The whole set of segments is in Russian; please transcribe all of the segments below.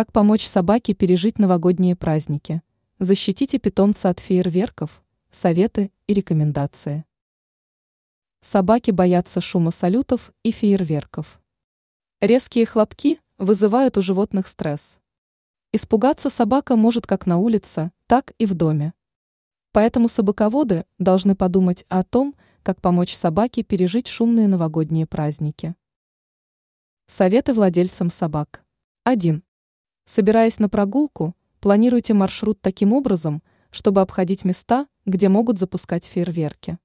Как помочь собаке пережить новогодние праздники? Защитите питомца от фейерверков, советы и рекомендации. Собаки боятся шума салютов и фейерверков. Резкие хлопки вызывают у животных стресс. Испугаться собака может как на улице, так и в доме. Поэтому собаководы должны подумать о том, как помочь собаке пережить шумные новогодние праздники. Советы владельцам собак. 1. Собираясь на прогулку, планируйте маршрут таким образом, чтобы обходить места, где могут запускать фейерверки.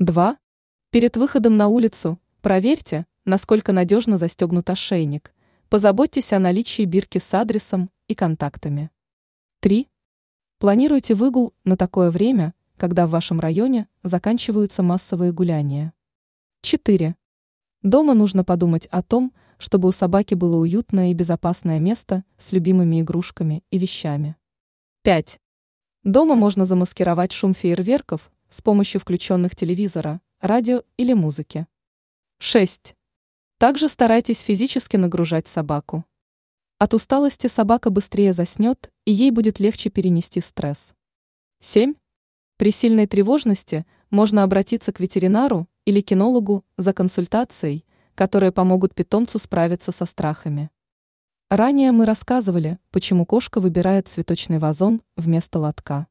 2. Перед выходом на улицу проверьте, насколько надежно застегнут ошейник. Позаботьтесь о наличии бирки с адресом и контактами. 3. Планируйте выгул на такое время, когда в вашем районе заканчиваются массовые гуляния. 4. Дома нужно подумать о том, чтобы у собаки было уютное и безопасное место с любимыми игрушками и вещами. 5. Дома можно замаскировать шум фейерверков с помощью включенных телевизора, радио или музыки. 6. Также старайтесь физически нагружать собаку. От усталости собака быстрее заснет, и ей будет легче перенести стресс. 7. При сильной тревожности можно обратиться к ветеринару или кинологу за консультацией, которые помогут питомцу справиться со страхами. Ранее мы рассказывали, почему кошка выбирает цветочный вазон вместо лотка.